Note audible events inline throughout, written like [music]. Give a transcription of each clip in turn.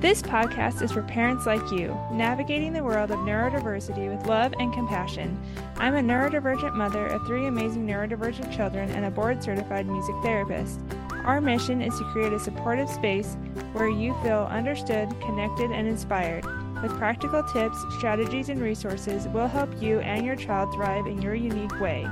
This podcast is for parents like you, navigating the world of neurodiversity with love and compassion. I'm a neurodivergent mother of three amazing neurodivergent children and a board certified music therapist. Our mission is to create a supportive space where you feel understood, connected, and inspired. With practical tips, strategies, and resources, we'll help you and your child thrive in your unique way.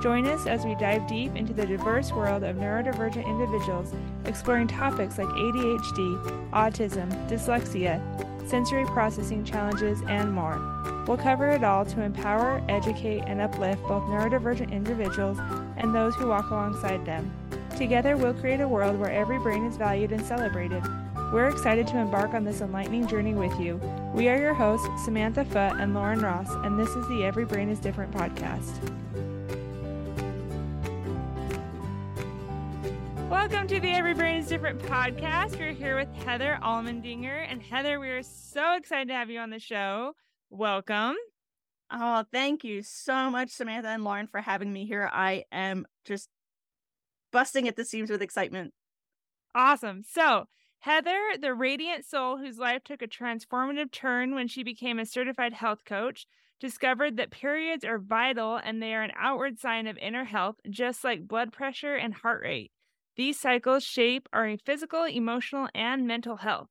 Join us as we dive deep into the diverse world of neurodivergent individuals, exploring topics like ADHD, autism, dyslexia, sensory processing challenges, and more. We'll cover it all to empower, educate, and uplift both neurodivergent individuals and those who walk alongside them. Together, we'll create a world where every brain is valued and celebrated. We're excited to embark on this enlightening journey with you. We are your hosts, Samantha Foote and Lauren Ross, and this is the Every Brain is Different podcast. Welcome to the Every Brain is Different podcast. We're here with Heather Allmendinger. And Heather, we are so excited to have you on the show. Welcome. Oh, thank you so much, Samantha and Lauren, for having me here. I am just busting at the seams with excitement. Awesome. So, Heather, the radiant soul whose life took a transformative turn when she became a certified health coach, discovered that periods are vital and they are an outward sign of inner health, just like blood pressure and heart rate. These cycles shape our physical, emotional, and mental health.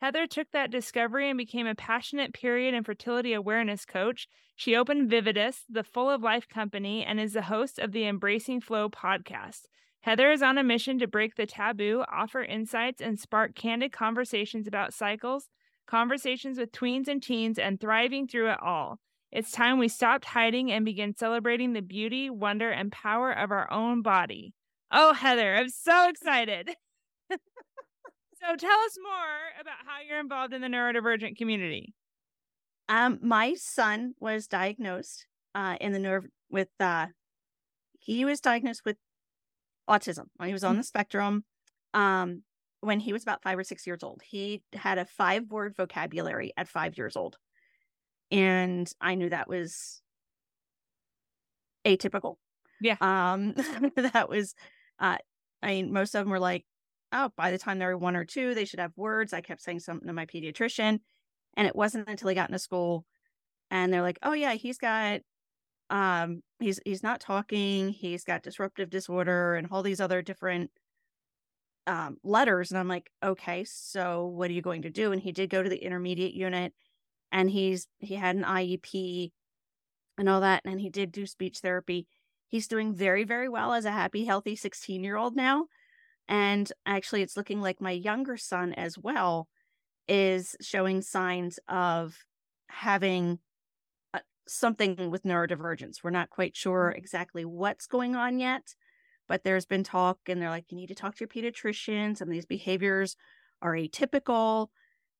Heather took that discovery and became a passionate period and fertility awareness coach. She opened Vivydus, the Full of Life company, and is the host of the Embracing Flow podcast. Heather is on a mission to break the taboo, offer insights, and spark candid conversations about cycles, conversations with tweens and teens, and thriving through it all. It's time we stopped hiding and begin celebrating the beauty, wonder, and power of our own body. Oh, Heather, I'm so excited. [laughs] so tell us more about how you're involved in the neurodivergent community. Um, my son was diagnosed uh, in the nerve with uh, he was diagnosed with autism. He was on mm-hmm. the spectrum. Um, when he was about five or six years old, he had a five word vocabulary at five years old, and I knew that was atypical. Yeah. Um, [laughs] that was uh, I mean, most of them were like, oh, by the time they were one or two, they should have words. I kept saying something to my pediatrician. And it wasn't until he got into school and they're like, oh yeah, he's got um he's he's not talking, he's got disruptive disorder and all these other different um letters. And I'm like, okay, so what are you going to do? And he did go to the intermediate unit and he's he had an IEP and all that, and he did do speech therapy He's doing very, very well as a happy, healthy 16 year old now. And actually, it's looking like my younger son as well is showing signs of having uh, something with neurodivergence. We're not quite sure mm-hmm. exactly what's going on yet, but there's been talk, and they're like, you need to talk to your pediatrician. Some of these behaviors are atypical.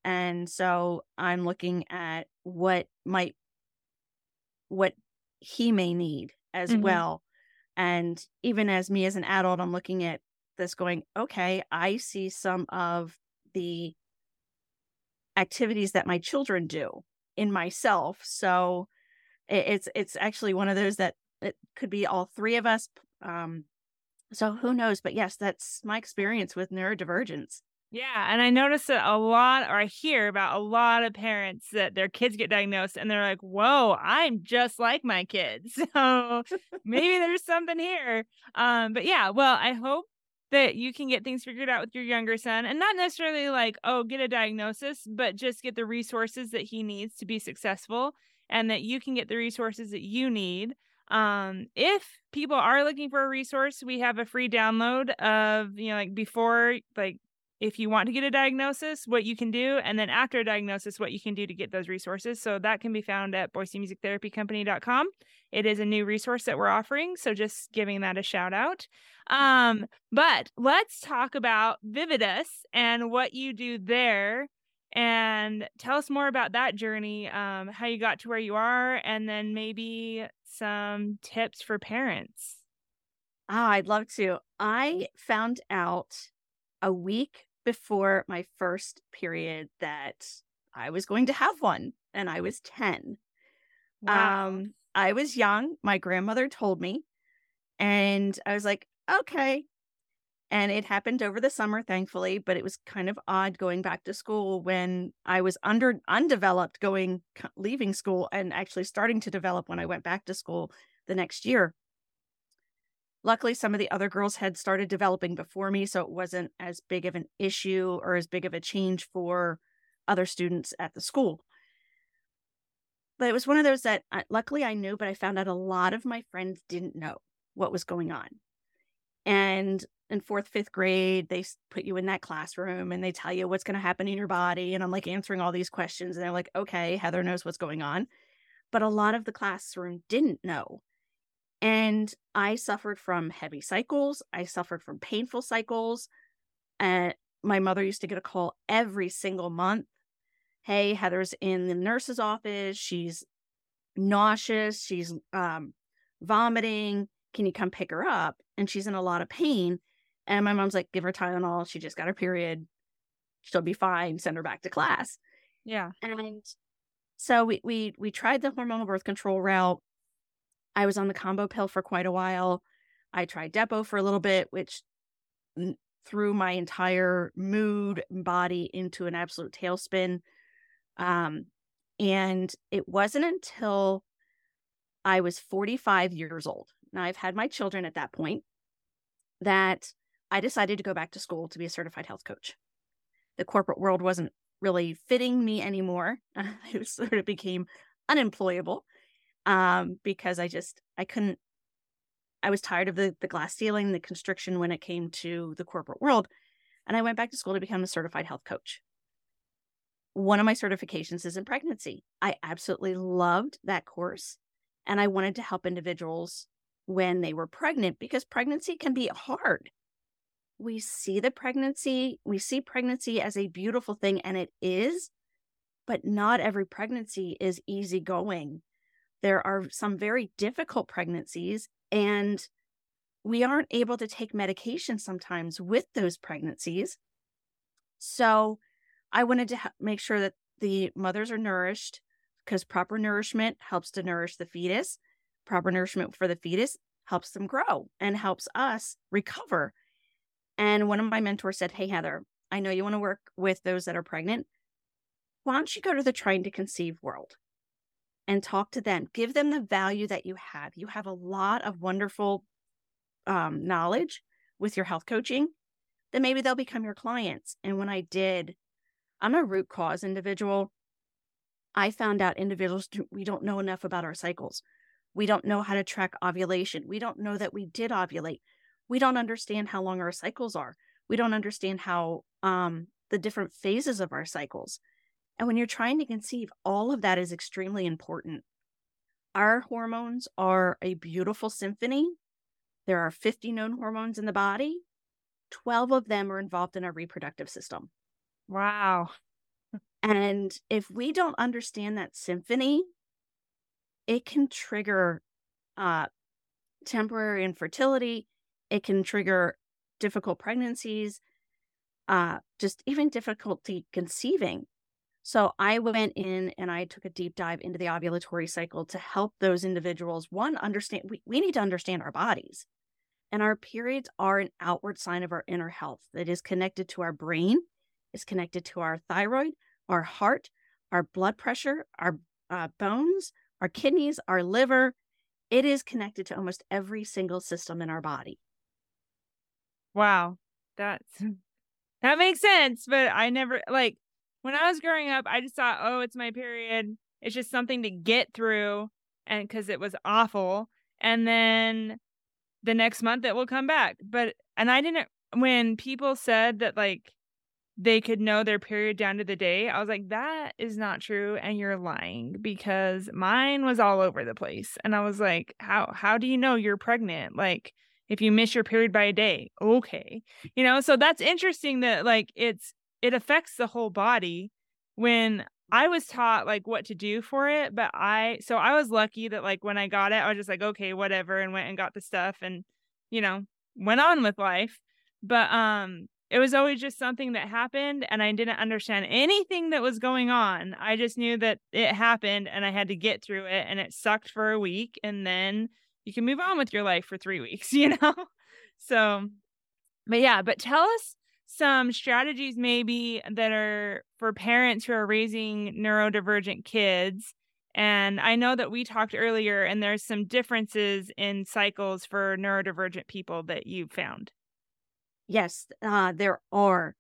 And so I'm looking at what might, what he may need as mm-hmm. well. And even as me as an adult, I'm looking at this going, okay, I see some of the activities that my children do in myself. So it's it's actually one of those that it could be all three of us. Um, so who knows? But yes, that's my experience with neurodivergence. Yeah. And I notice that a lot, or I hear about a lot of parents that their kids get diagnosed and they're like, whoa, I'm just like my kids. [laughs] So maybe there's something here. Um, but yeah, well, I hope that you can get things figured out with your younger son and not necessarily like, oh, get a diagnosis, but just get the resources that he needs to be successful and that you can get the resources that you need. Um, if people are looking for a resource, we have a free download of, you know, like before, like if you want to get a diagnosis, what you can do, and then after a diagnosis, what you can do to get those resources. So that can be found at BoiseMusicTherapyCompany.com. It is a new resource that we're offering, so just giving that a shout out. Um, but let's talk about Vivydus and what you do there, and tell us more about that journey, um, how you got to where you are, and then maybe some tips for parents. Oh, I'd love to. I found out a week before my first period that I was going to have one and I was 10. Wow. Um I was young, my grandmother told me and I was like, "Okay." And it happened over the summer, thankfully, but it was kind of odd going back to school when I was under undeveloped going leaving school and actually starting to develop when I went back to school the next year. Luckily, some of the other girls had started developing before me, so it wasn't as big of an issue or as big of a change for other students at the school. But it was one of those that uh, luckily I knew, but I found out a lot of my friends didn't know what was going on. And in fourth, fifth grade, they put you in that classroom and they tell you what's going to happen in your body. And I'm like answering all these questions. And they're like, okay, Heather knows what's going on. But a lot of the classroom didn't know. And I suffered from heavy cycles. I suffered from painful cycles. And my mother used to get a call every single month. Hey, Heather's in the nurse's office. She's nauseous. She's um, vomiting. Can you come pick her up? And she's in a lot of pain. And my mom's like, give her Tylenol. She just got her period. She'll be fine. Send her back to class. Yeah. And so we we we tried the hormonal birth control route. I was on the combo pill for quite a while. I tried Depo for a little bit, which threw my entire mood and body into an absolute tailspin. Um, and it wasn't until I was 45 years old. Now, I've had my children at that point that I decided to go back to school to be a certified health coach. The corporate world wasn't really fitting me anymore. [laughs] it sort of became unemployable um, because I just I couldn't. I was tired of the the glass ceiling, the constriction when it came to the corporate world, and I went back to school to become a certified health coach. One of my certifications is in pregnancy. I absolutely loved that course, and I wanted to help individuals when they were pregnant because pregnancy can be hard. We see the pregnancy, we see pregnancy as a beautiful thing, and it is, but not every pregnancy is easygoing there are some very difficult pregnancies, and we aren't able to take medication sometimes with those pregnancies. So, I wanted to ha- make sure that the mothers are nourished because proper nourishment helps to nourish the fetus. Proper nourishment for the fetus helps them grow and helps us recover. And one of my mentors said, Hey, Heather, I know you want to work with those that are pregnant. Why don't you go to the trying to conceive world? And talk to them. Give them the value that you have. You have a lot of wonderful um, knowledge with your health coaching. Then maybe they'll become your clients. And when I did, I'm a root cause individual. I found out individuals, we don't know enough about our cycles. We don't know how to track ovulation. We don't know that we did ovulate. We don't understand how long our cycles are. We don't understand how um, the different phases of our cycles. And when you're trying to conceive, all of that is extremely important. Our hormones are a beautiful symphony. There are 50 known hormones in the body. 12 of them are involved in our reproductive system. Wow. [laughs] And if we don't understand that symphony, it can trigger uh, temporary infertility. It can trigger difficult pregnancies, uh, just even difficulty conceiving. So I went in and I took a deep dive into the ovulatory cycle to help those individuals. One, understand we, we need to understand our bodies. And our periods are an outward sign of our inner health that is connected to our brain, is connected to our thyroid, our heart, our blood pressure, our uh, bones, our kidneys, our liver. It is connected to almost every single system in our body. Wow. That's [laughs] that makes sense, but I never like when I was growing up, I just thought, oh, it's my period. It's just something to get through, and because it was awful. And then the next month it will come back. But, and I didn't, when people said that like they could know their period down to the day, I was like, that is not true. And you're lying because mine was all over the place. And I was like, how, how do you know you're pregnant? Like, if you miss your period by a day, okay. You know, so that's interesting that like it's, it affects the whole body when I was taught like what to do for it, but I so I was lucky that like when I got it, I was just like, okay, whatever, and went and got the stuff and you know, went on with life. But um it was always just something that happened and I didn't understand anything that was going on. I just knew that it happened and I had to get through it and it sucked for a week and then you can move on with your life for 3 [laughs] weeks, you know? So but yeah, but tell us some strategies maybe that are for parents who are raising neurodivergent kids. And I know that we talked earlier, and there's some differences in cycles for neurodivergent people that you found. Yes, uh, there are.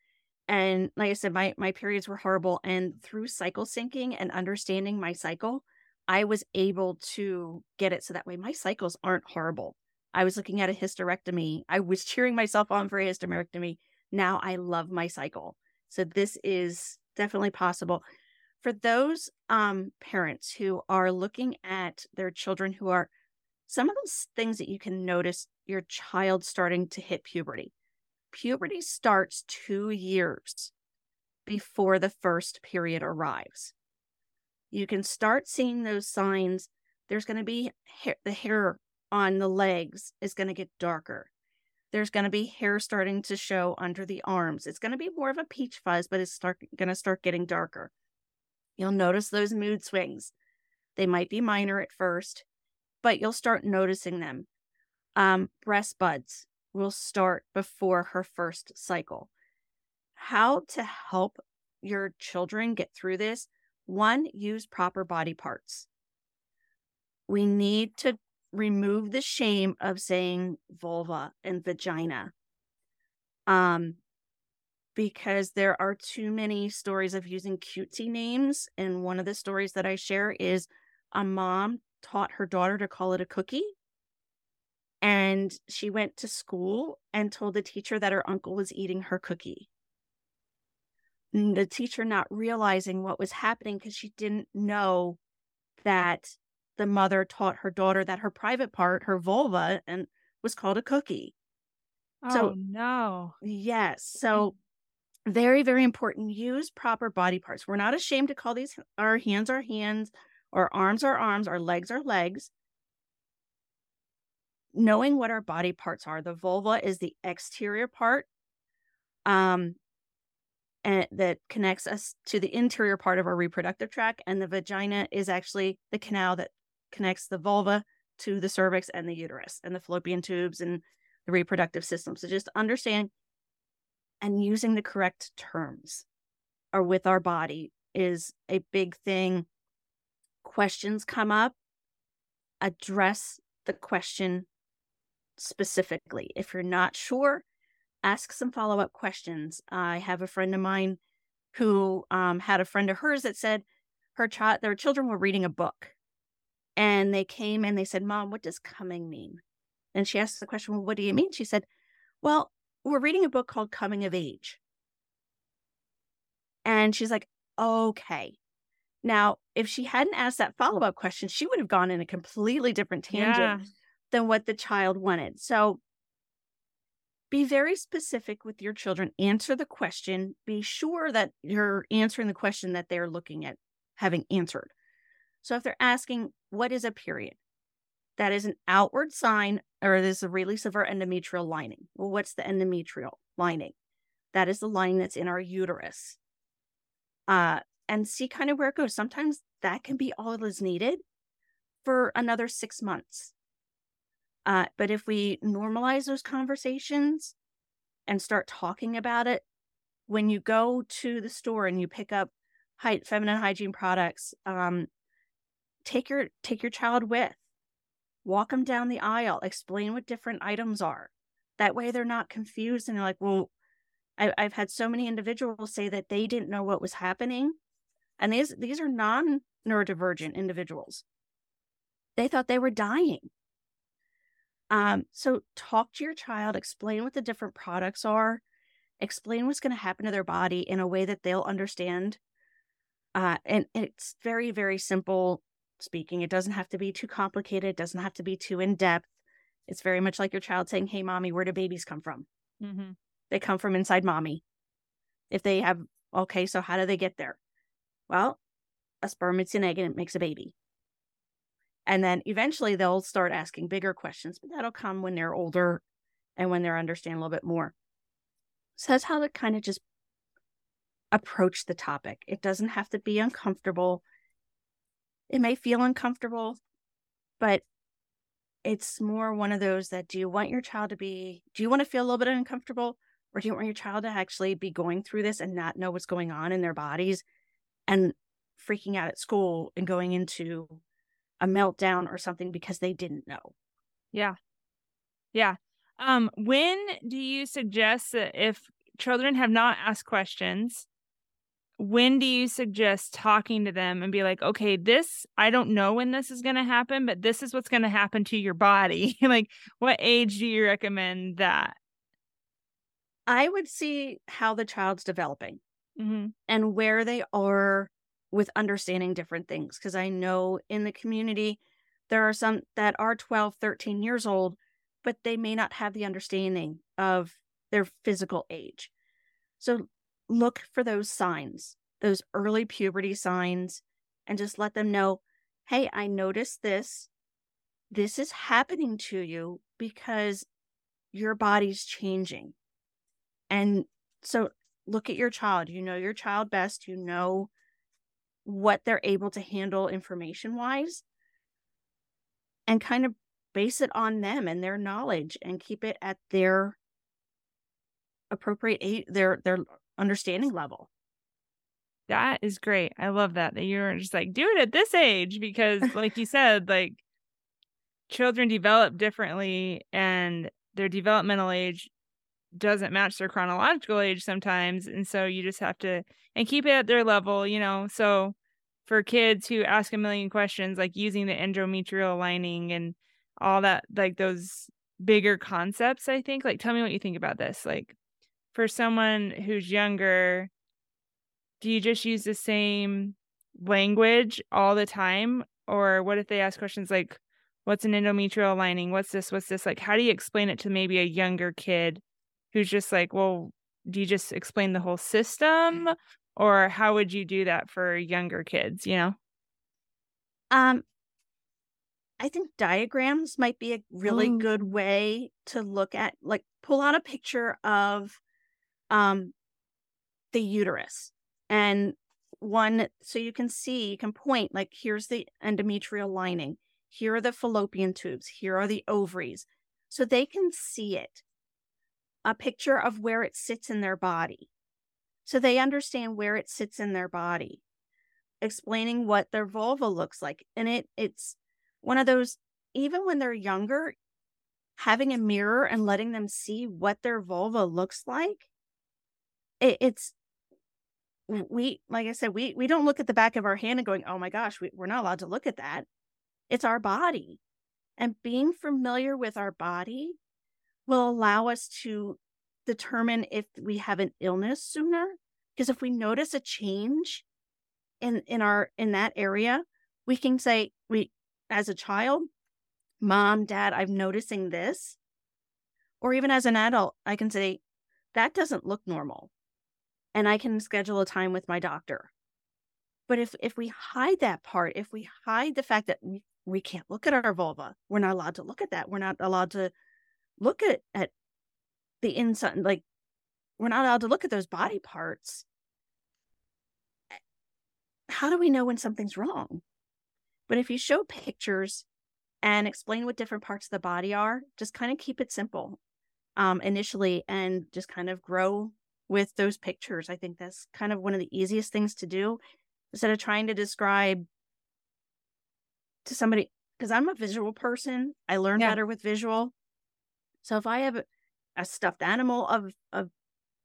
And like I said, my my periods were horrible. And through cycle syncing and understanding my cycle, I was able to get it so that way my cycles aren't horrible. I was looking at a hysterectomy. I was [laughs] cheering myself on for a hysterectomy. Now I love my cycle. So this is definitely possible. For those um, parents who are looking at their children who are some of those things that you can notice your child starting to hit puberty. Puberty starts two years before the first period arrives. You can start seeing those signs. There's going to be hair, the hair on the legs is going to get darker. There's going to be hair starting to show under the arms. It's going to be more of a peach fuzz, but it's start, going to start getting darker. You'll notice those mood swings. They might be minor at first, but you'll start noticing them. Um, breast buds will start before her first cycle. How to help your children get through this? One, use proper body parts. We need to remove the shame of saying vulva and vagina. Um, because there are too many stories of using cutesy names. And one of the stories that I share is a mom taught her daughter to call it a cookie. And she went to school and told the teacher that her uncle was eating her cookie. And the teacher not realizing what was happening because she didn't know that the mother taught her daughter that her private part, her vulva, and was called a cookie. Oh so, no. Yes. So very, very important. Use proper body parts. We're not ashamed to call these our hands our hands, our arms our arms, our legs our legs. Knowing what our body parts are. The vulva is the exterior part. Um, and that connects us to the interior part of our reproductive tract and the vagina is actually the canal that connects the vulva to the cervix and the uterus and the fallopian tubes and the reproductive system. So just understand and using the correct terms or with our body is a big thing. Questions come up, address the question specifically. If you're not sure, ask some follow up questions. I have a friend of mine who um, had a friend of hers that said her child, their children were reading a book and they came and they said, Mom, what does coming mean? And she asked the question, Well, what do you mean? She said, Well, we're reading a book called Coming of Age. And she's like, Okay. Now, if she hadn't asked that follow up question, she would have gone in a completely different tangent yeah. than what the child wanted. So be very specific with your children. Answer the question. Be sure that you're answering the question that they're looking at having answered. So if they're asking, what is a period? That is an outward sign or is a release of our endometrial lining. Well, what's the endometrial lining? That is the lining that's in our uterus. Uh, and see kind of where it goes. Sometimes that can be all that is needed for another six months. Uh, but if we normalize those conversations and start talking about it, when you go to the store and you pick up feminine hygiene products, um, take your take your child with. Walk them down the aisle. Explain what different items are. That way they're not confused and they're like well I, i've had so many individuals say that they didn't know what was happening. And these these are non neurodivergent individuals. They thought they were dying. Um, so talk to your child explain what the different products are explain what's going to happen to their body in a way that they'll understand. Uh, and it's very very simple speaking. It doesn't have to be too complicated, it doesn't have to be too in depth. It's very much like your child saying, Hey, mommy, where do babies come from? Mm-hmm. They come from inside mommy. If they have, okay, so how do they get there? Well, a sperm meets an egg and it makes a baby. And then eventually they'll start asking bigger questions, but that'll come when they're older and when they're understand a little bit more. So that's how to kind of just approach the topic. It doesn't have to be uncomfortable. It may feel uncomfortable, but it's more one of those that do you want your child to be, do you want to feel a little bit uncomfortable? Or do you want your child to actually be going through this and not know what's going on in their bodies and freaking out at school and going into a meltdown or something because they didn't know? Yeah. Yeah. Um, when do you suggest that if children have not asked questions, when do you suggest talking to them and be like, okay, this, I don't know when this is going to happen, but this is what's going to happen to your body? [laughs] like, what age do you recommend that? I would see how the child's developing mm-hmm. and where they are with understanding different things. Because I know in the community, there are some that are 12, 13 years old, but they may not have the understanding of their physical age. So look for those signs, those early puberty signs, and just let them know hey, I noticed this. This is happening to you because your body's changing. And so look at your child. You know your child best. You know what they're able to handle information wise and kind of base it on them and their knowledge and keep it at their appropriate age, their their understanding level. That is great. I love that that you're just like do it at this age because like you said like children develop differently and their developmental age doesn't match their chronological age sometimes and so you just have to and keep it at their level, you know. So for kids who ask a million questions like using the endometrial lining and all that like those bigger concepts, I think. Like tell me what you think about this. Like for someone who's younger, do you just use the same language all the time? Or what if they ask questions like, what's an endometrial lining? What's this? What's this? Like, how do you explain it to maybe a younger kid who's just like, well, do you just explain the whole system? Or how would you do that for younger kids, you know? Um, I think diagrams might be a really Oh. good way to look at, like, pull out a picture of um, the uterus. And one so you can see you can point like here's the endometrial lining. Here are the fallopian tubes. Here are the ovaries. So they can see it. A picture of where it sits in their body. So they understand where it sits in their body. Explaining what their vulva looks like. And it it's one of those even when they're younger having a mirror and letting them see what their vulva looks like it, it's we like i said we we don't look at the back of our hand and going oh my gosh we, we're not allowed to look at that. It's our body. And being familiar with our body will allow us to determine if we have an illness sooner. Because if we notice a change in in our in that area we can say we as a child mom dad i'm noticing this. Or even as an adult i can say that doesn't look normal and I can schedule a time with my doctor. But if if we hide that part, if we hide the fact that we, we can't look at our vulva, we're not allowed to look at that. We're not allowed to look at at the inside like we're not allowed to look at those body parts. Eh, How do we know when something's wrong? But if you show pictures and explain what different parts of the body are, just kind of keep it simple um, initially and just kind of grow with those pictures. I think that's kind of one of the easiest things to do instead of trying to describe to somebody because I'm a visual person. I learn Yeah. better with visual. So if I have a, a stuffed animal of of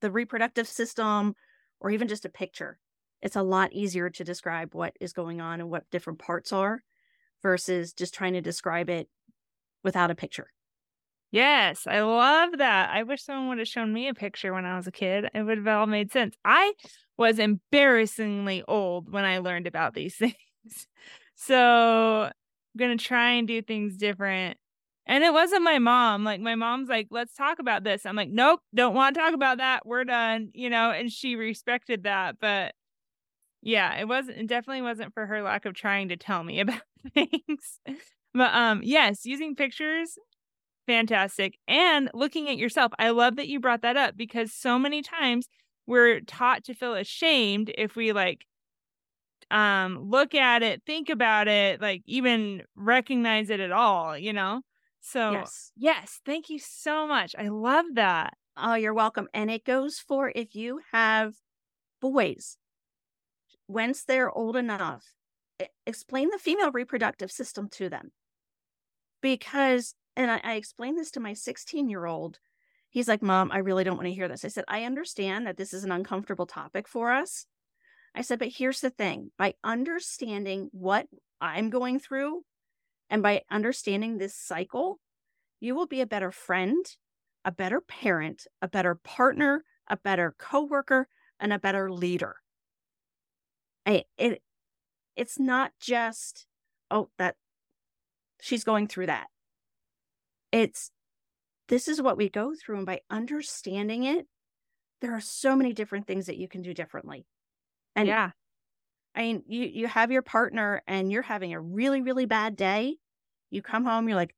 the reproductive system or even just a picture, it's a lot easier to describe what is going on and what different parts are versus just trying to describe it without a picture. Yes, I love that. I wish someone would have shown me a picture when I was a kid. It would have all made sense. I was embarrassingly old when I learned about these things. [laughs] So I'm going to try and do things different. And it wasn't my mom. Like, my mom's like, let's talk about this. I'm like, nope, don't want to talk about that. We're done, you know, and she respected that. But yeah, it wasn't, it definitely wasn't for her lack of trying to tell me [laughs] about things. But um, yes, using pictures fantastic and looking at yourself i love that you brought that up because so many times we're taught to feel ashamed if we like um look at it think about it like even recognize it at all you know So, Yes. yes, thank you so much. I love that. Oh, you're welcome. And it goes for if you have boys, once they're old enough, explain the female reproductive system to them. Because, and I, I explained this to my 16 year old. He's like, Mom, I really don't want to hear this. I said, I understand that this is an uncomfortable topic for us. I said, but here's the thing by understanding what I'm going through and by understanding this cycle, you will be a better friend, a better parent, a better partner, a better coworker, and a better leader. I, it it's not just oh that she's going through that. It's this is what we go through and by understanding it there are so many different things that you can do differently. And yeah. I mean, you you have your partner and you're having a really really bad day. You come home, you're like,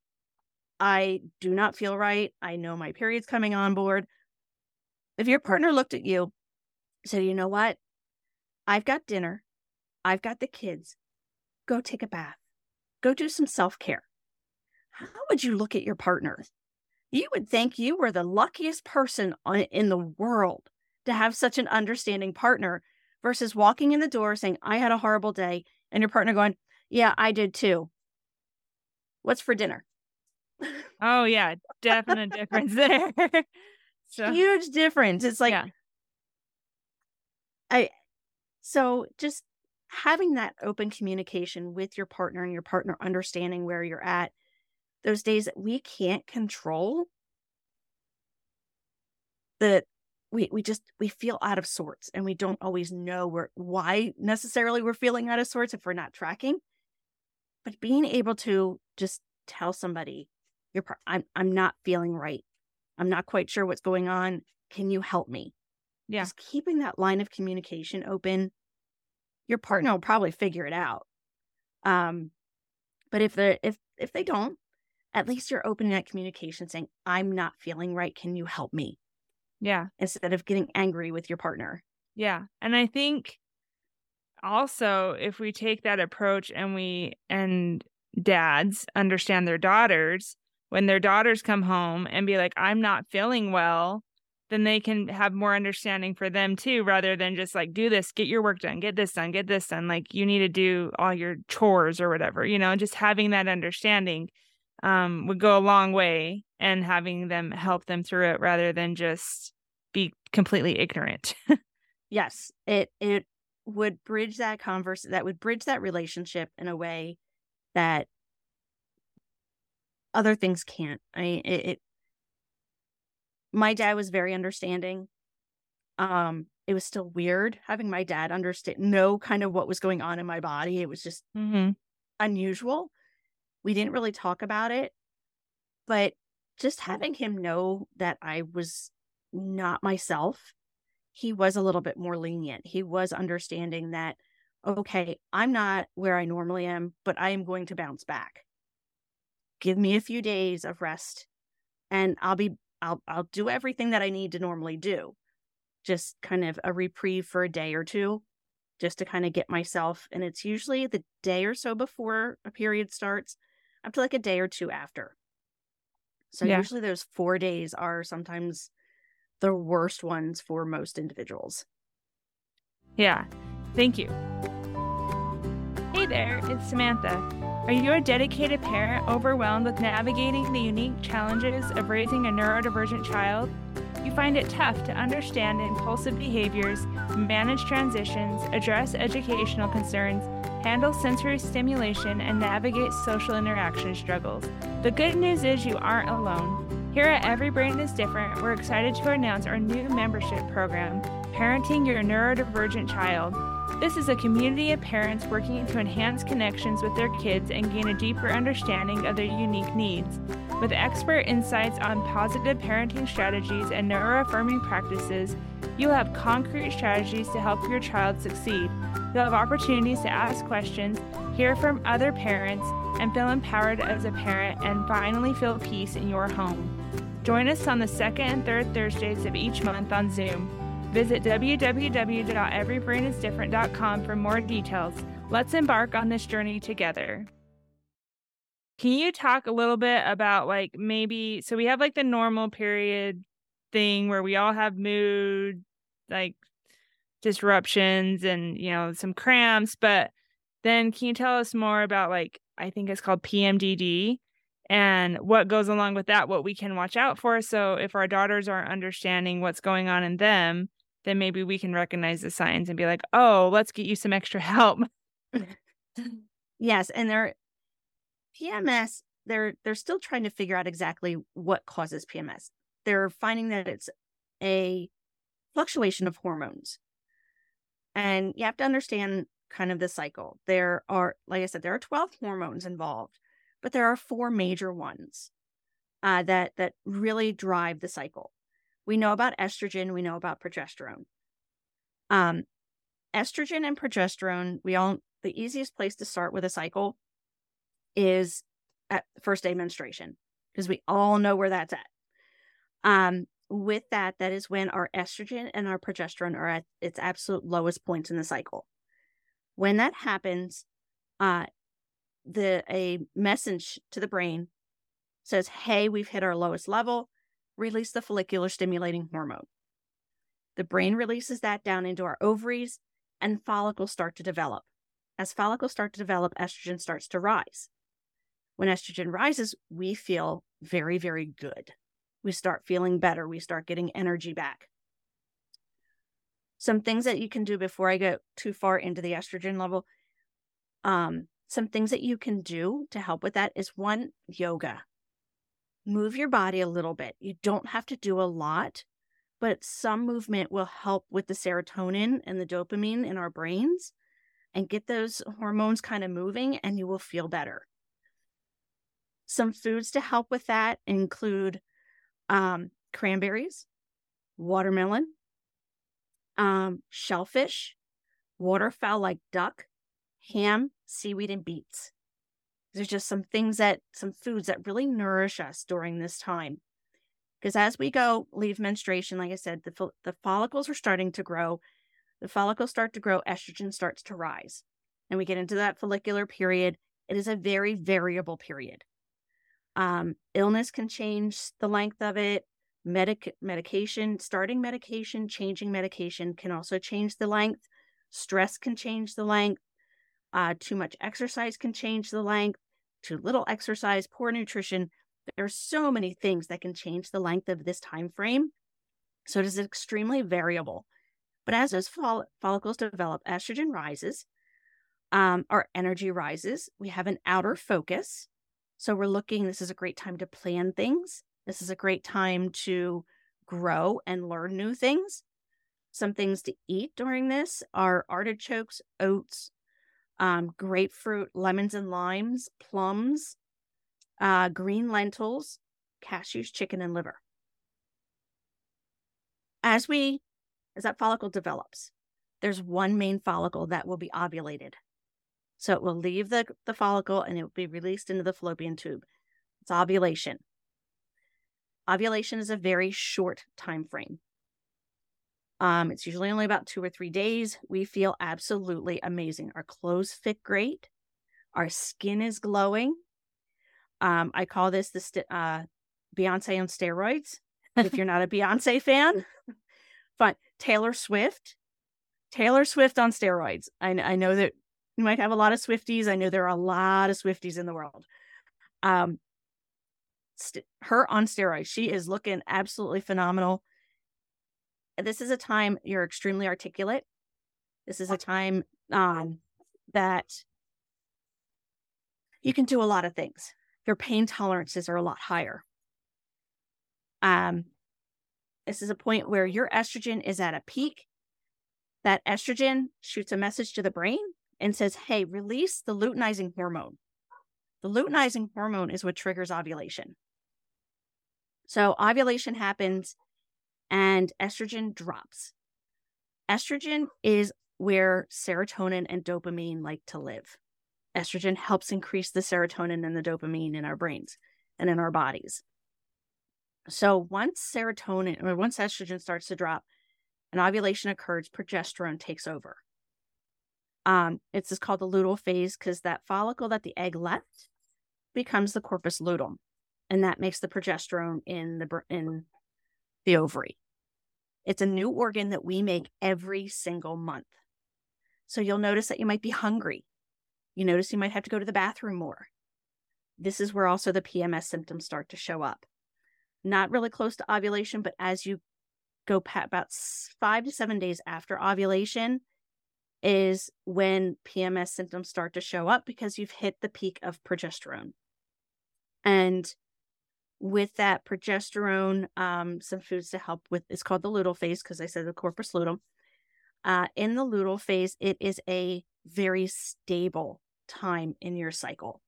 I do not feel right. I know my period's coming on board. If your partner looked at you, said, you know what? I've got dinner. I've got the kids. Go take a bath. Go do some self care. How would you look at your partner? You would think you were the luckiest person on, in the world to have such an understanding partner versus walking in the door saying, I had a horrible day, and your partner going, Yeah, I did too. What's for dinner? [laughs] Oh, yeah. Definite difference there. [laughs] so, Huge difference. It's like, yeah. I, so just having that open communication with your partner and your partner understanding where you're at, those days that we can't control, that we we just we feel out of sorts and we don't always know where why necessarily we're feeling out of sorts if we're not tracking. But being able to just tell somebody, "Your par- I'm I'm not feeling right. I'm not quite sure what's going on. Can you help me?" Yeah. Just keeping that line of communication open. Your partner will probably figure it out. Um, but if they if if they don't, at least you're opening that communication, saying, "I'm not feeling right. Can you help me?" Yeah. Instead of getting angry with your partner. Yeah. And I think also if we take that approach and we and dads understand their daughters, when their daughters come home and be like, I'm not feeling well, then they can have more understanding for them too, rather than just like, do this, get your work done, get this done, get this done. Like you need to do all your chores or whatever, you know, just having that understanding um, would go a long way and having them help them through it rather than just be completely ignorant. [laughs] Yes, it it would bridge that converse that would bridge that relationship in a way that other things can't. I mean, it, it my dad was very understanding. Um, it was still weird having my dad understand know kind of what was going on in my body. It was just mm-hmm. unusual. We didn't really talk about it, but just having him know that I was not myself, he was a little bit more lenient. He was understanding that, okay, I'm not where I normally am, but I am going to bounce back. Give me a few days of rest and I'll be I'll I'll do everything that I need to normally do. Just kind of a reprieve for a day or two just to kind of get myself and it's usually the day or so before a period starts up to like a day or two after. So Yeah. usually those 4 days are sometimes the worst ones for most individuals. Yeah. Thank you. Hey there, it's Samantha. Are you a dedicated parent overwhelmed with navigating the unique challenges of raising a neurodivergent child? You find it tough to understand impulsive behaviors, manage transitions, address educational concerns, handle sensory stimulation, and navigate social interaction struggles. The good news is you aren't alone. Here at Every Brain is Different, we're excited to announce our new membership program, Parenting Your Neurodivergent Child. This is a community of parents working to enhance connections with their kids and gain a deeper understanding of their unique needs. With expert insights on positive parenting strategies and neuroaffirming practices, you'll have concrete strategies to help your child succeed. You'll have opportunities to ask questions, hear from other parents, and feel empowered as a parent and finally feel peace in your home. Join us on the second and third Thursdays of each month on Zoom. Visit www.everybrainisdifferent.com for more details. Let's embark on this journey together. Can you talk a little bit about like maybe so we have like the normal period thing where we all have mood like disruptions and you know some cramps, but then can you tell us more about like I think it's called PMDD and what goes along with that, what we can watch out for. So if our daughters aren't understanding what's going on in them, then maybe we can recognize the signs and be like, oh, let's get you some extra help. [laughs] yes. And they're PMS, they're they're still trying to figure out exactly what causes PMS. They're finding that it's a fluctuation of hormones. And you have to understand kind of the cycle. There are, like I said, there are 12 hormones involved but there are four major ones uh, that that really drive the cycle. We know about estrogen. We know about progesterone. Um, estrogen and progesterone. We all the easiest place to start with a cycle is at first day menstruation because we all know where that's at. Um, with that, that is when our estrogen and our progesterone are at its absolute lowest points in the cycle. When that happens, uh, the a message to the brain says, "Hey, we've hit our lowest level. Release the follicular stimulating hormone." The brain releases that down into our ovaries, and follicles start to develop. As follicles start to develop, estrogen starts to rise. When estrogen rises, we feel very, very good. We start feeling better. We start getting energy back. Some things that you can do before I go too far into the estrogen level. Um, some things that you can do to help with that is one, yoga. Move your body a little bit. You don't have to do a lot, but some movement will help with the serotonin and the dopamine in our brains and get those hormones kind of moving, and you will feel better. Some foods to help with that include um, cranberries, watermelon, um, shellfish, waterfowl like duck, ham, seaweed, and beets. There's just some things that, some foods that really nourish us during this time. Because as we go, leave menstruation, like I said, the, the follicles are starting to grow. The follicles start to grow, estrogen starts to rise. And we get into that follicular period. It is a very variable period. Um, illness can change the length of it. Medic- medication, starting medication, changing medication can also change the length. Stress can change the length. Uh, too much exercise can change the length. Too little exercise, poor nutrition. There are so many things that can change the length of this time frame. So it is extremely variable. But as those foll- follicles develop, estrogen rises, um, our energy rises. We have an outer focus. So we're looking, this is a great time to plan things. This is a great time to grow and learn new things. Some things to eat during this are artichokes, oats, um, grapefruit, lemons and limes, plums, uh, green lentils, cashews, chicken, and liver. As we, as that follicle develops, there's one main follicle that will be ovulated. So it will leave the, the follicle and it will be released into the fallopian tube. It's ovulation. Ovulation is a very short time frame. Um, it's usually only about two or three days. We feel absolutely amazing. Our clothes fit great. Our skin is glowing. Um, I call this the st- uh, Beyonce on steroids. if you're not a Beyonce fan, [laughs] fine. Taylor Swift, Taylor Swift on steroids. I, I know that you might have a lot of Swifties. I know there are a lot of Swifties in the world. Um, st- her on steroids. She is looking absolutely phenomenal this is a time you're extremely articulate. This is a time um, that you can do a lot of things. Your pain tolerances are a lot higher. Um, this is a point where your estrogen is at a peak. That estrogen shoots a message to the brain and says, hey, release the luteinizing hormone. The luteinizing hormone is what triggers ovulation. So, ovulation happens and estrogen drops. Estrogen is where serotonin and dopamine like to live. Estrogen helps increase the serotonin and the dopamine in our brains and in our bodies. So once serotonin or once estrogen starts to drop and ovulation occurs, progesterone takes over. Um, it's just called the luteal phase because that follicle that the egg left becomes the corpus luteum, and that makes the progesterone in the in the ovary. It's a new organ that we make every single month. So you'll notice that you might be hungry. You notice you might have to go to the bathroom more. This is where also the PMS symptoms start to show up. Not really close to ovulation, but as you go about five to seven days after ovulation, is when PMS symptoms start to show up because you've hit the peak of progesterone. And with that progesterone, um, some foods to help with it's called the luteal phase because I said the corpus luteum. Uh, in the luteal phase, it is a very stable time in your cycle.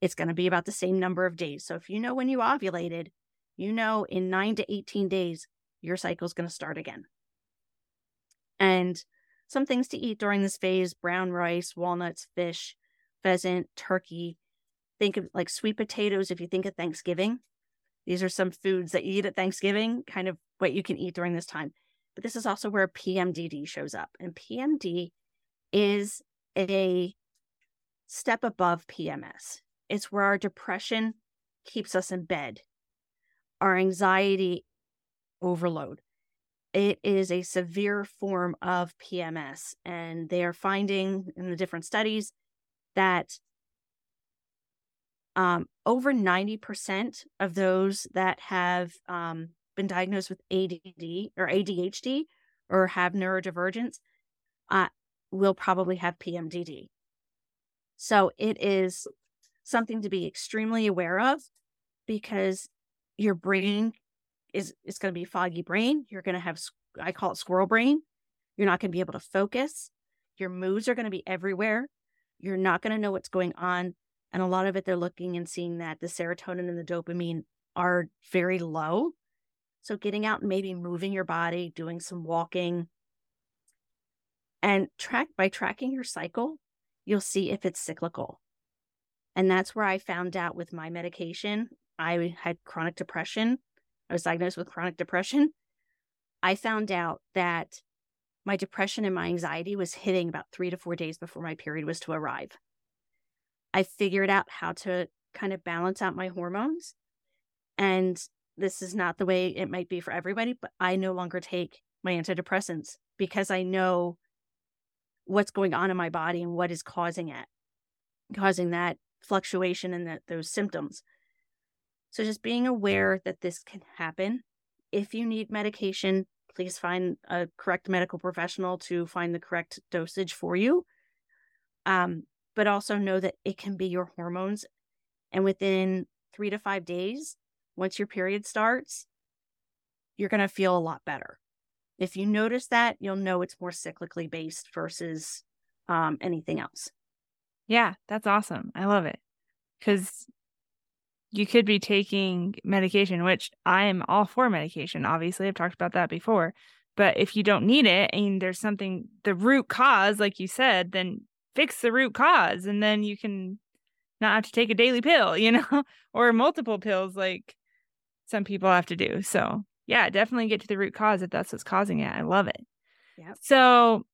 It's going to be about the same number of days. So if you know when you ovulated, you know in nine to 18 days, your cycle is going to start again. And some things to eat during this phase brown rice, walnuts, fish, pheasant, turkey. Think of like sweet potatoes if you think of Thanksgiving. These are some foods that you eat at Thanksgiving, kind of what you can eat during this time. But this is also where PMDD shows up. And PMD is a step above PMS. It's where our depression keeps us in bed, our anxiety overload. It is a severe form of PMS, and they are finding in the different studies that um, over 90% of those that have um, been diagnosed with ADD or ADHD or have neurodivergence uh, will probably have PMDD. So it is something to be extremely aware of because your brain is it's going to be foggy brain. You're going to have I call it squirrel brain. You're not going to be able to focus. Your moods are going to be everywhere. You're not going to know what's going on. And a lot of it, they're looking and seeing that the serotonin and the dopamine are very low. So, getting out and maybe moving your body, doing some walking, and track by tracking your cycle, you'll see if it's cyclical. And that's where I found out with my medication. I had chronic depression. I was diagnosed with chronic depression. I found out that my depression and my anxiety was hitting about three to four days before my period was to arrive. I figured out how to kind of balance out my hormones. And this is not the way it might be for everybody, but I no longer take my antidepressants because I know what's going on in my body and what is causing it, causing that fluctuation and that those symptoms. So just being aware that this can happen. If you need medication, please find a correct medical professional to find the correct dosage for you. Um, but also know that it can be your hormones. And within three to five days, once your period starts, you're going to feel a lot better. If you notice that, you'll know it's more cyclically based versus um, anything else. Yeah, that's awesome. I love it. Because you could be taking medication, which I am all for medication. Obviously, I've talked about that before. But if you don't need it and there's something, the root cause, like you said, then fix the root cause and then you can not have to take a daily pill, [laughs] you know, or multiple pills like some people have to do. So, yeah, definitely get to the root cause if that's what's causing it. I love it. Yeah. So,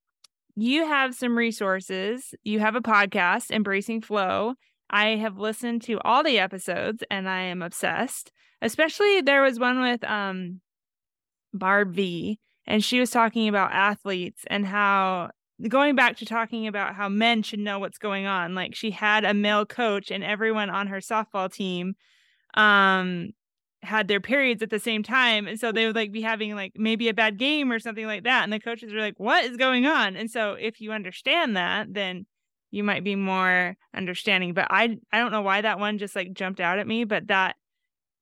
you have some resources. You have a podcast, Embracing Flow. I have listened to all the episodes and I am obsessed. Especially there was one with um Barb V and she was talking about athletes and how going back to talking about how men should know what's going on like she had a male coach and everyone on her softball team um had their periods at the same time and so they would like be having like maybe a bad game or something like that and the coaches are like what is going on and so if you understand that then you might be more understanding but i i don't know why that one just like jumped out at me but that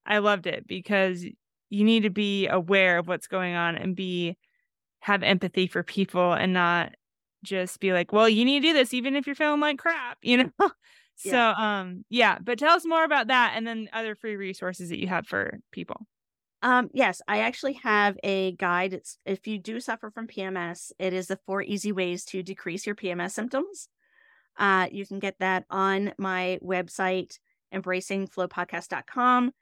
i loved it because you need to be aware of what's going on and be have empathy for people and not just be like, well, you need to do this even if you're feeling like crap, [laughs] you know? so yeah. um yeah, but tell us more about that and then other free resources that you have for people. Um yes, I actually have a guide. It's if you do suffer from PMS, it is the four easy ways to decrease your PMS symptoms. Uh you can get that on my website embracingflowpodcast.com.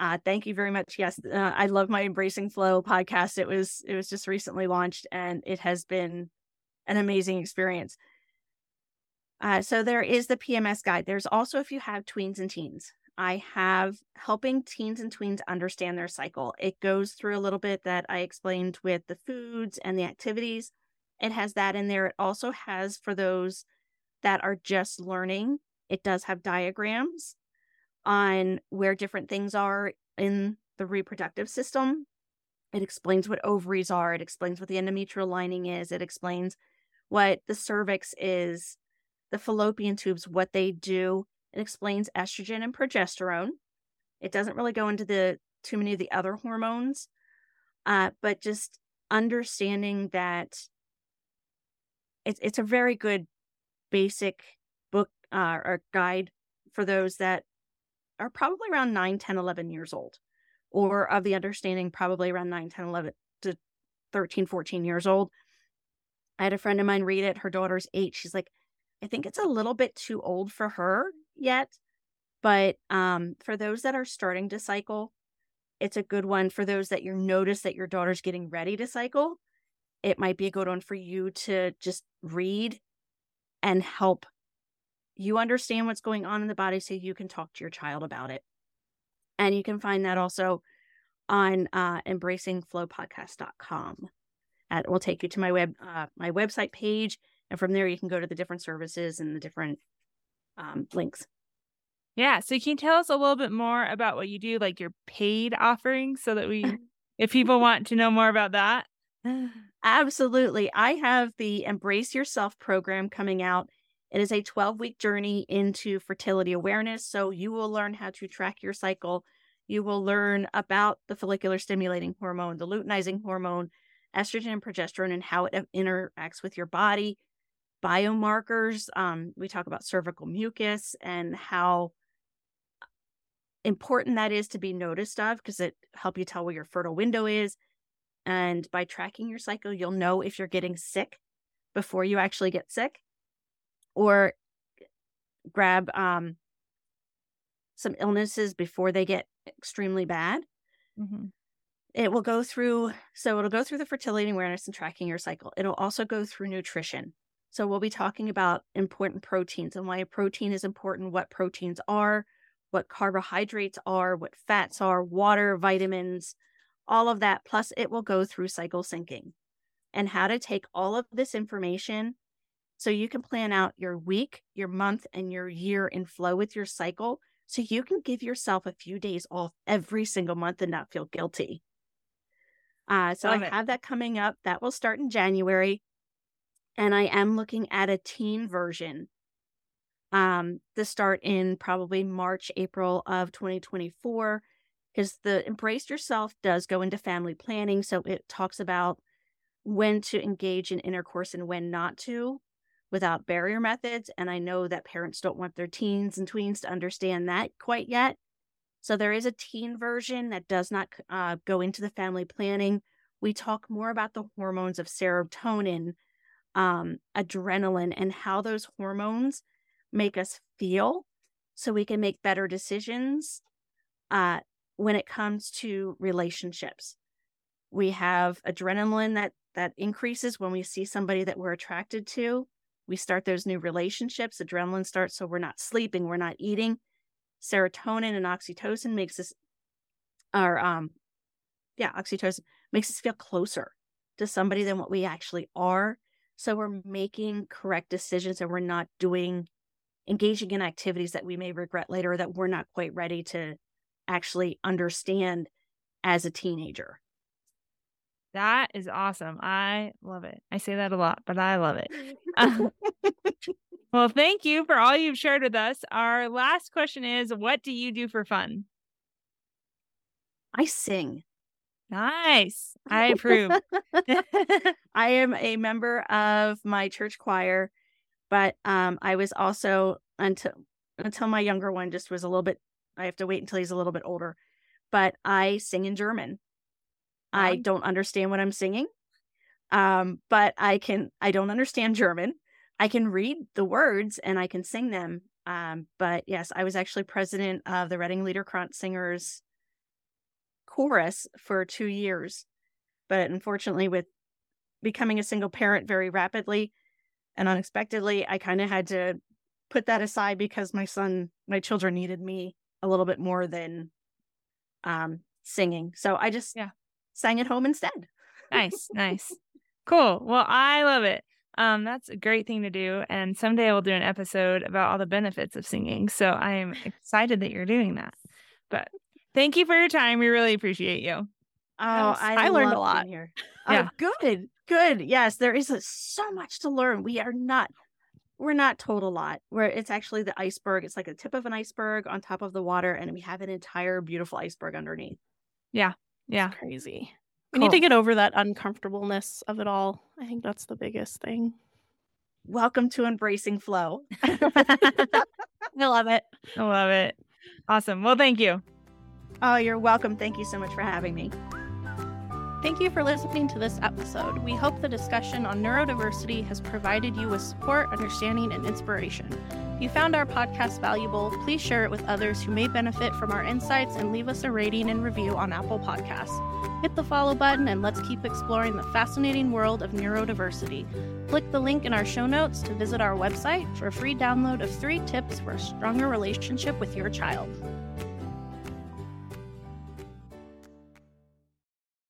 Uh, thank you very much. Yes, uh, I love my Embracing Flow podcast. It was it was just recently launched, and it has been an amazing experience. Uh, so there is the PMS guide. There's also if you have tweens and teens. I have helping teens and tweens understand their cycle. It goes through a little bit that I explained with the foods and the activities. It has that in there. It also has for those that are just learning, it does have diagrams on where different things are in the reproductive system. It explains what ovaries are, it explains what the endometrial lining is, it explains what the cervix is, the fallopian tubes, what they do. It explains estrogen and progesterone. It doesn't really go into the too many of the other hormones, uh, but just understanding that it's it's a very good basic book uh, or guide for those that are probably around 9 10 11 years old or of the understanding probably around 9 10 11 to 13 14 years old. I had a friend of mine read it. Her daughter's eight. She's like i think it's a little bit too old for her yet. But um, for those that are starting to cycle it's a good one. For those that you notice that your daughter's getting ready to cycle it might be a good one for you to just read and help you understand what's going on in the body so you can talk to your child about it. And you can find that also on uh, embracingflowpodcast.com. It will take you to my web uh, my website page, and from there you can go to the different services and the different um, links. Yeah, so can you tell us a little bit more about what you do, like your paid offerings, so that we, [laughs] if people want to know more about that. [sighs] Absolutely. I have the Embrace Yourself program coming out. It is a 12 week journey into fertility awareness. So you will learn how to track your cycle. You will learn about the follicular stimulating hormone, the luteinizing hormone, estrogen and progesterone, and how it interacts with your body. Biomarkers. Um, we talk about cervical mucus and how important that is to be noticed of because it help you tell where your fertile window is and by tracking your cycle, you'll know if you're getting sick before you actually get sick or grab um, some illnesses before they get extremely bad. Mm-hmm. It will go through, so it'll go through the fertility awareness and tracking your cycle. It'll also go through nutrition. So we'll be talking about important proteins and why a protein is important, what proteins are, what carbohydrates are, what fats are, water, vitamins, all of that. Plus, it will go through cycle syncing and how to take all of this information so you can plan out your week, your month, and your year in flow with your cycle so you can give yourself a few days off every single month and not feel guilty. Uh, so Love I it. have that coming up. That will start in January. And I am looking at a teen version um, to start in probably March, April of 2024 because the embrace yourself does go into family planning. So it talks about when to engage in intercourse and when not to without barrier methods. And I know that parents don't want their teens and tweens to understand that quite yet. So there is a teen version that does not uh, go into the family planning. We talk more about the hormones of serotonin, um, adrenaline, and how those hormones make us feel so we can make better decisions uh, when it comes to relationships. We have adrenaline that that increases when we see somebody that we're attracted to. We start those new relationships. Adrenaline starts so we're not sleeping, we're not eating. Serotonin and oxytocin makes us or um yeah, oxytocin makes us feel closer to somebody than what we actually are. So we're making correct decisions and we're not doing engaging in activities that we may regret later that we're not quite ready to actually understand as a teenager. That is awesome. I love it. I say that a lot, but I love it. [laughs] [laughs] well, thank you for all you've shared with us. Our last question is What do you do for fun? I sing. Nice. [laughs] I approve. I am a member of my church choir, but um, I was also until until my younger one just was a little bit I have to wait until he's a little bit older. But I sing in German. I don't understand what I'm singing. Um, but I can I don't understand German. I can read the words and I can sing them. Um, but yes, I was actually president of the Reading Liederkranz Singers chorus for two years. But unfortunately, with becoming a single parent very rapidly, And unexpectedly, I kind of had to put that aside because my son, my children needed me a little bit more than um, singing. So I just Yeah. sang at home instead. Nice, [laughs] nice. Cool. Well, I love it. Um, that's a great thing to do. And someday we'll do an episode about all the benefits of singing. So I am excited that you're doing that. But thank you for your time. We really appreciate you. Oh, Yes, I, I learned a lot. Here. Yeah. Oh, good, good. Yes, there is a, so much to learn. We are not, we're not told a lot. Where it's actually the iceberg. It's like the tip of an iceberg on top of the water, and we have an entire beautiful iceberg underneath. Yeah. Yeah. It's crazy. We need to get over that uncomfortableness of it all. I think that's the biggest thing. Welcome to embracing flow. [laughs] [laughs] I love it. I love it. Awesome. Well, thank you. Oh, you're welcome. Thank you so much for having me. Thank you for listening to this episode. We hope the discussion on neurodiversity has provided you with support, understanding, and inspiration. If you found our podcast valuable, please share it with others who may benefit from our insights and leave us a rating and review on Apple Podcasts. Hit the follow button and let's keep exploring the fascinating world of neurodiversity. Click the link in our show notes to visit our website for a free download of three tips for a stronger relationship with your child.